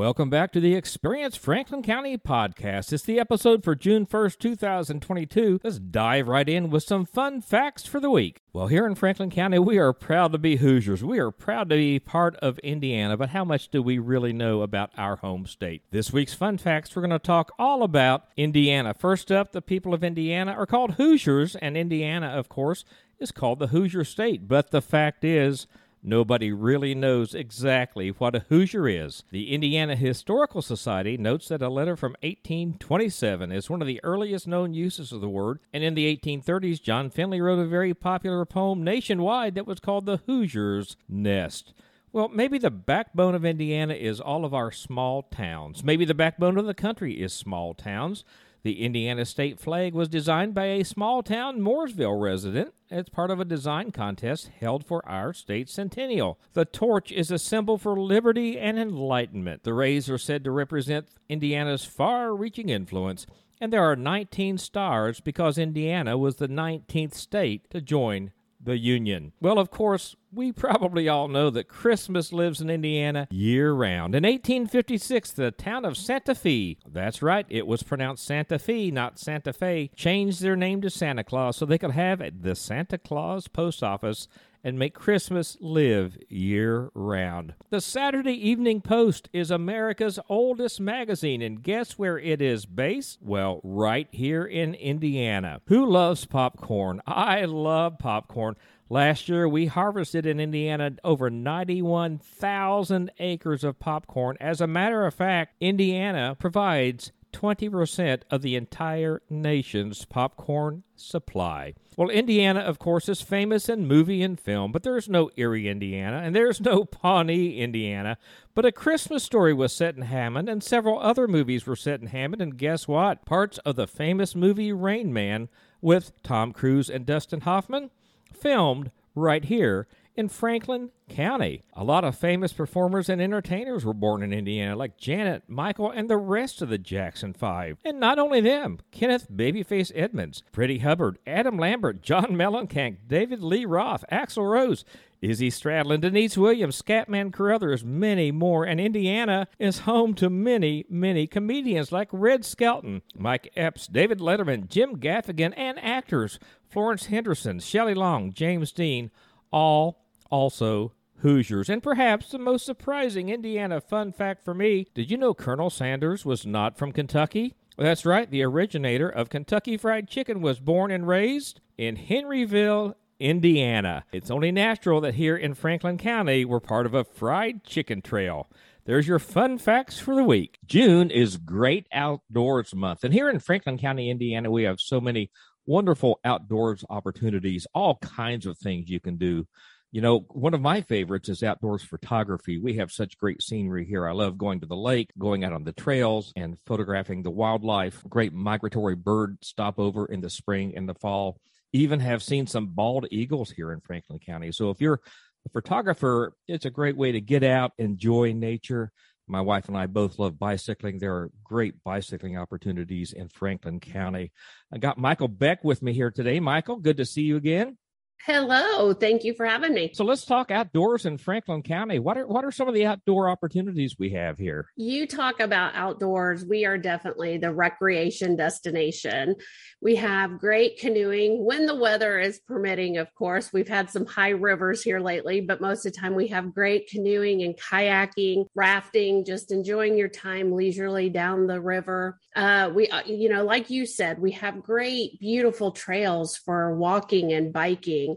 Welcome back to the Experience Franklin County podcast. It's the episode for June 1st, 2022. Let's dive right in with some fun facts for the week. Well, here in Franklin County, we are proud to be Hoosiers. We are proud to be part of Indiana, but how much do we really know about our home state? This week's fun facts, we're going to talk all about Indiana. First up, the people of Indiana are called Hoosiers, and Indiana, of course, is called the Hoosier State. But the fact is, Nobody really knows exactly what a Hoosier is. The Indiana Historical Society notes that a letter from 1827 is one of the earliest known uses of the word, and in the 1830s, John Finley wrote a very popular poem nationwide that was called The Hoosier's Nest. Well, maybe the backbone of Indiana is all of our small towns. Maybe the backbone of the country is small towns. The Indiana state flag was designed by a small town Mooresville resident as part of a design contest held for our state centennial. The torch is a symbol for liberty and enlightenment. The rays are said to represent Indiana's far reaching influence, and there are 19 stars because Indiana was the 19th state to join the Union. Well, of course, we probably all know that Christmas lives in Indiana year round. In 1856, the town of Santa Fe, that's right, it was pronounced Santa Fe, not Santa Fe, changed their name to Santa Claus so they could have the Santa Claus post office and make Christmas live year round. The Saturday Evening Post is America's oldest magazine, and guess where it is based? Well, right here in Indiana. Who loves popcorn? I love popcorn. Last year, we harvested in Indiana over 91,000 acres of popcorn. As a matter of fact, Indiana provides 20% of the entire nation's popcorn supply. Well, Indiana, of course, is famous in movie and film, but there's no Erie, Indiana, and there's no Pawnee, Indiana. But A Christmas Story was set in Hammond, and several other movies were set in Hammond, and guess what? Parts of the famous movie Rain Man with Tom Cruise and Dustin Hoffman filmed right here in Franklin County. A lot of famous performers and entertainers were born in Indiana, like Janet, Michael, and the rest of the Jackson Five. And not only them Kenneth Babyface Edmonds, Freddie Hubbard, Adam Lambert, John Mellencamp, David Lee Roth, Axl Rose, Izzy Stradlin, Deniece Williams, Scatman Crothers, many more. And Indiana is home to many, many comedians like Red Skelton, Mike Epps, David Letterman, Jim Gaffigan, and actors Florence Henderson, Shelley Long, James Dean, all also Hoosiers. And perhaps the most surprising Indiana fun fact for me did you know Colonel Sanders was not from Kentucky? That's right, the originator of Kentucky Fried Chicken was born and raised in Henryville, Indiana. It's only natural that here in Franklin County we're part of a fried chicken trail. There's your fun facts for the week. June is Great Outdoors Month. And here in Franklin County, Indiana, we have so many wonderful outdoors opportunities, all kinds of things you can do you know, one of my favorites is outdoors photography. We have such great scenery here. I love going to the lake, going out on the trails, and photographing the wildlife. Great migratory bird stopover in the spring and the fall. Even have seen some bald eagles here in Franklin County. So if you're a photographer, it's a great way to get out, enjoy nature. My wife and I both love bicycling. There are great bicycling opportunities in Franklin County. I got Michael Beck with me here today. Michael, good to see you again. Hello, thank you for having me. So let's talk outdoors in Franklin County. What are what are some of the outdoor opportunities we have here? You talk about outdoors. We are definitely the recreation destination. We have great canoeing when the weather is permitting, of course. We've had some high rivers here lately, but most of the time we have great canoeing and kayaking, rafting, just enjoying your time leisurely down the river. Uh, we, uh, you know, like you said, we have great, beautiful trails for walking and biking.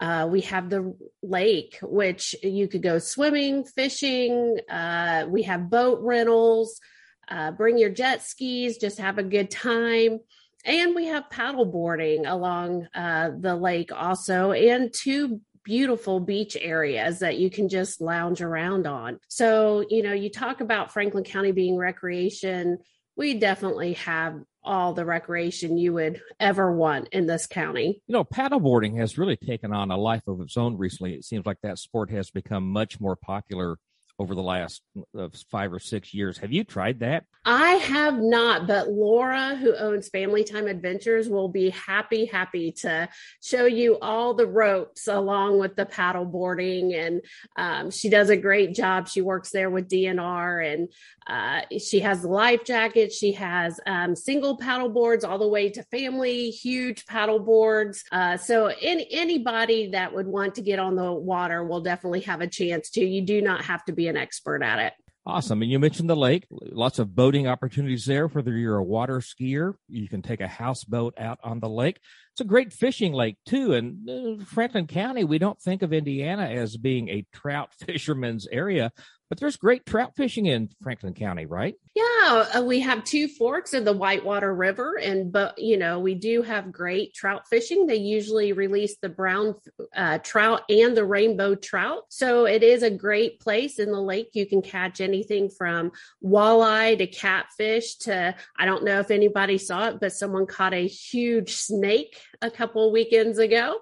Uh, we have the lake, which you could go swimming, fishing. Uh, we have boat rentals. Uh, bring your jet skis, just have a good time. And we have paddle boarding along uh, the lake also, and two beautiful beach areas that you can just lounge around on. So, you know, you talk about Franklin County being recreation. We definitely have all the recreation you would ever want in this county. You know, paddleboarding has really taken on a life of its own recently. It seems like that sport has become much more popular over the last uh, five or six years. Have you tried that? I have not, but Laura, who owns Family Time Adventures, will be happy, happy to show you all the ropes along with the paddle boarding. And um, she does a great job. She works there with DNR and uh, she has life jacket. She has um, single paddle boards all the way to family, huge paddle boards. Uh, so any, anybody that would want to get on the water will definitely have a chance to. You do not have to be an expert at it. Awesome. And you mentioned the lake, lots of boating opportunities there. Whether you're a water skier, you can take a houseboat out on the lake. It's a great fishing lake too. And uh, Franklin County, we don't think of Indiana as being a trout fisherman's area, but there's great trout fishing in Franklin County, right? Yeah, uh, we have two forks of the Whitewater River, and but you know we do have great trout fishing. They usually release the brown uh, trout and the rainbow trout, so it is a great place in the lake. You can catch anything from walleye to catfish to I don't know if anybody saw it, but someone caught a huge snake a couple weekends ago.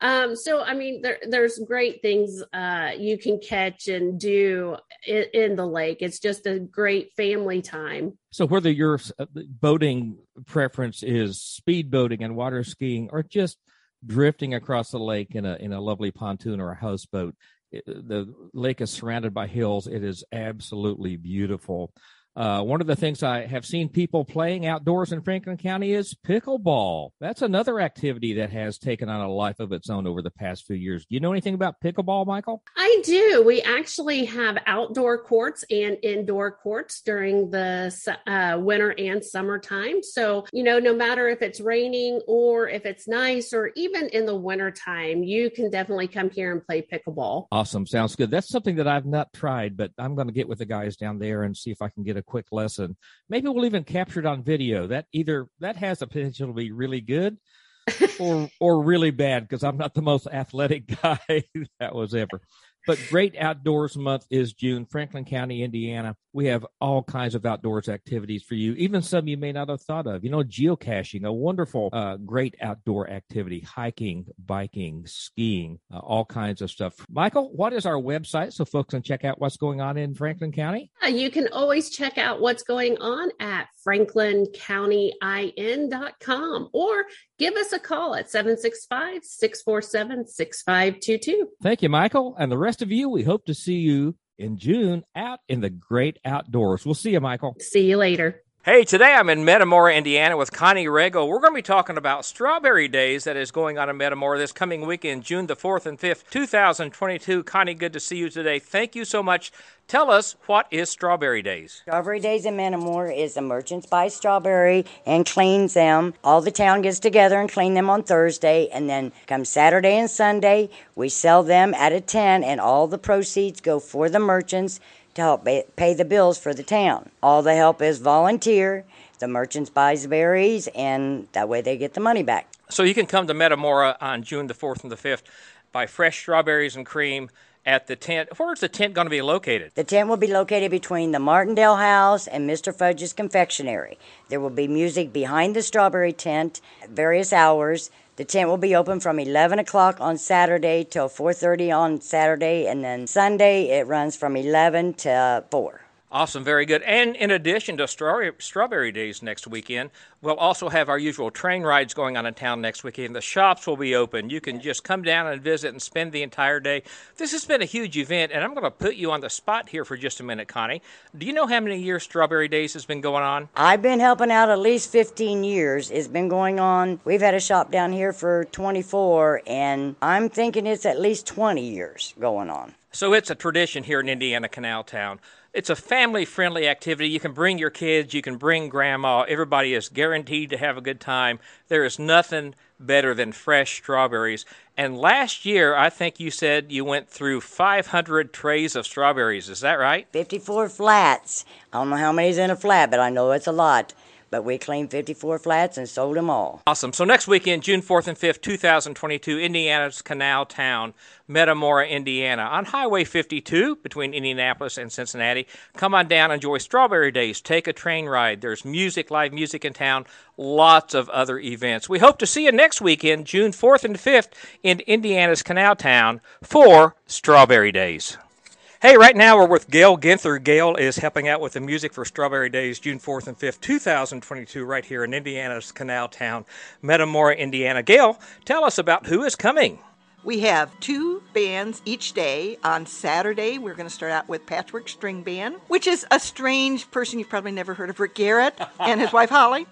Um, so I mean, there, there's great things uh, you can catch and do in, in, the lake. It's just a great family time. So whether your uh, boating preference is speed boating and water skiing, or just drifting across the lake in a in a lovely pontoon or a houseboat, the lake is surrounded by hills. It is absolutely beautiful. Uh, one of the things I have seen people playing outdoors in Franklin County is pickleball. That's another activity that has taken on a life of its own over the past few years. Do you know anything about pickleball, Michael? I do. We actually have outdoor courts and indoor courts during the uh, winter and summertime. So, you know, no matter if it's raining or if it's nice or even in the wintertime, you can definitely come here and play pickleball. Awesome. Sounds good. That's something that I've not tried, but I'm going to get with the guys down there and see if I can get a quick lesson. Maybe we'll even capture it on video. That either that has the potential to be really good or or really bad because I'm not the most athletic guy that was ever. But Great Outdoors Month is June. Franklin County, Indiana. We have all kinds of outdoors activities for you, even some you may not have thought of. You know, geocaching, a wonderful, uh, great outdoor activity, hiking, biking, skiing, uh, all kinds of stuff. Michael, what is our website so folks can check out what's going on in Franklin County? Uh, you can always check out what's going on at franklincountyin.com or give us a call at 765 647 6522. Thank you, Michael. And the rest of you, we hope to see you in June out in the great outdoors. We'll see you, Michael. See you later. Hey, today I'm in Metamora, Indiana with Connie Rego. We're going to be talking about Strawberry Days that is going on in Metamora this coming weekend, June the 4th and 5th, 2022. Connie, good to see you today. Thank you so much. Tell us, what is Strawberry Days? Strawberry Days in Metamora is the merchants buy strawberry and cleans them. All the town gets together and clean them on Thursday, and then come Saturday and Sunday, we sell them at a 10, and all the proceeds go for the merchants to help pay the bills for the town. All the help is volunteer. The merchants buys the berries, and that way they get the money back. So you can come to Metamora on June the 4th and the 5th, buy fresh strawberries and cream at the tent. Where's the tent going to be located? The tent will be located between the Martindale House and Mr. Fudge's Confectionery. There will be music behind the strawberry tent at various hours. The tent will be open from 11 o'clock on Saturday till 4:30 on Saturday, and then Sunday it runs from 11 to 4. Awesome, very good. And in addition to strawberry, days next weekend, we'll also have our usual train rides going on in town next weekend. The shops will be open. You can just come down and visit and spend the entire day. This has been a huge event, and I'm going to put you on the spot here for just a minute, Connie. Do you know how many years Strawberry Days has been going on? I've been helping out at least 15 years. It's been going on. We've had a shop down here for 24, and I'm thinking it's at least 20 years going on. So it's a tradition here in Indiana Canal Town it's a family friendly activity. You can bring your kids, you can bring grandma. Everybody is guaranteed to have a good time. There is nothing better than fresh strawberries. And last year, I think you said you went through 500 trays of strawberries. Is that right? 54 flats. I don't know how many's in a flat, but I know it's a lot but we cleaned 54 flats and sold them all. Awesome. So next weekend, June 4th and 5th, 2022, Indiana's Canal Town, Metamora, Indiana, on Highway 52 between Indianapolis and Cincinnati. Come on down, enjoy Strawberry Days, take a train ride. There's music, live music in town, lots of other events. We hope to see you next weekend, June 4th and 5th, in Indiana's Canal Town for Strawberry Days. Hey, right now we're with Gail Ginther. Gail is helping out with the music for Strawberry Days, June 4th and 5th, 2022, right here in Indiana's canal town, Metamora, Indiana. Gail, tell us about who is coming. We have two bands each day. On Saturday, we're going to start out with Patchwork String Band, which is a strange person you've probably never heard of, Rick Garrett and his wife Holly.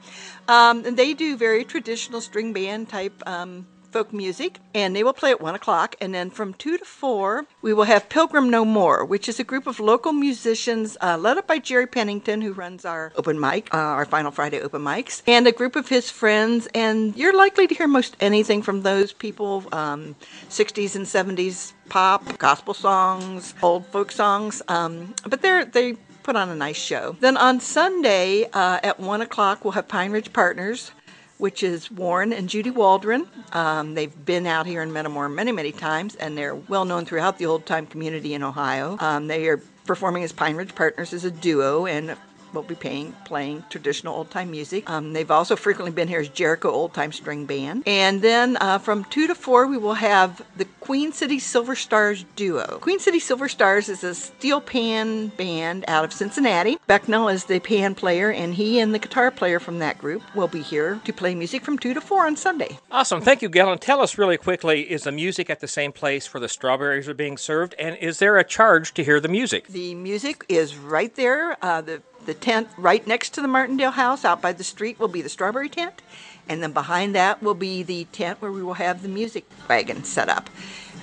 Um, and they do very traditional string band type um, folk music, and they will play at 1 o'clock. And then from 2 to 4, we will have Pilgrim No More, which is a group of local musicians uh, led up by Jerry Pennington, who runs our open mic, uh, our Final Friday open mics, and a group of his friends. And you're likely to hear most anything from those people um, 60s and 70s pop, gospel songs, old folk songs. Um, but they're, they put on a nice show. Then on Sunday uh, at 1 o'clock, we'll have Pine Ridge Partners which is Warren and Judy Waldron. Um, they've been out here in Metamora many, many times, and they're well known throughout the old time community in Ohio. Um, they are performing as Pine Ridge Partners as a duo, and will be paying, playing traditional old time music. Um, they've also frequently been here as Jericho Old Time String Band. And then uh, from 2 to 4, we will have the Queen City Silver Stars Duo. Queen City Silver Stars is a steel pan band out of Cincinnati. Becknell is the pan player, and he and the guitar player from that group will be here to play music from 2 to 4 on Sunday. Awesome. Thank you, Galen. Tell us really quickly is the music at the same place where the strawberries are being served? And is there a charge to hear the music? The music is right there. Uh, the the tent right next to the Martindale house out by the street will be the strawberry tent. And then behind that will be the tent where we will have the music wagon set up.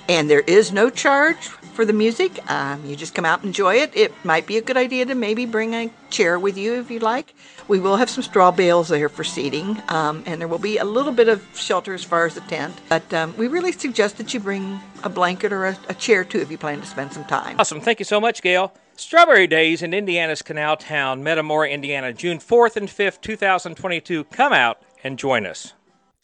And there is no charge for the music. Um, you just come out and enjoy it. It might be a good idea to maybe bring a chair with you if you'd like. We will have some straw bales there for seating, um, and there will be a little bit of shelter as far as the tent. But um, we really suggest that you bring a blanket or a, a chair too if you plan to spend some time. Awesome. Thank you so much, Gail. Strawberry Days in Indiana's canal town, Metamora, Indiana, June 4th and 5th, 2022. Come out and join us.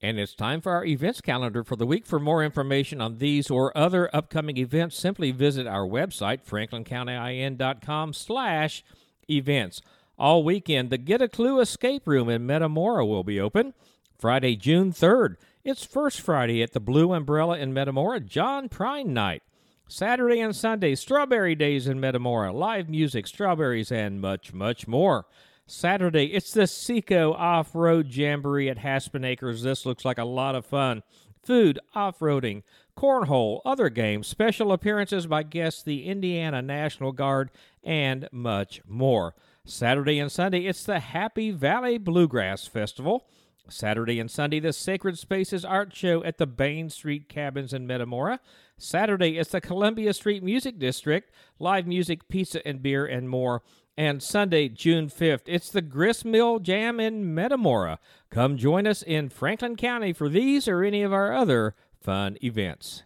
And it's time for our events calendar for the week. For more information on these or other upcoming events, simply visit our website, franklincountyin.com slash events. All weekend, the Get a Clue Escape Room in Metamora will be open. Friday, June 3rd. It's First Friday at the Blue Umbrella in Metamora, John Prine Night. Saturday and Sunday, Strawberry Days in Metamora, live music, strawberries, and much, much more. Saturday, it's the Seco Off Road Jamboree at Haspin Acres. This looks like a lot of fun. Food, off roading, cornhole, other games, special appearances by guests, the Indiana National Guard, and much more. Saturday and Sunday, it's the Happy Valley Bluegrass Festival. Saturday and Sunday, the Sacred Spaces Art Show at the Bain Street Cabins in Metamora. Saturday, it's the Columbia Street Music District, live music, pizza and beer, and more. And Sunday, June 5th, it's the Grist Mill Jam in Metamora. Come join us in Franklin County for these or any of our other fun events.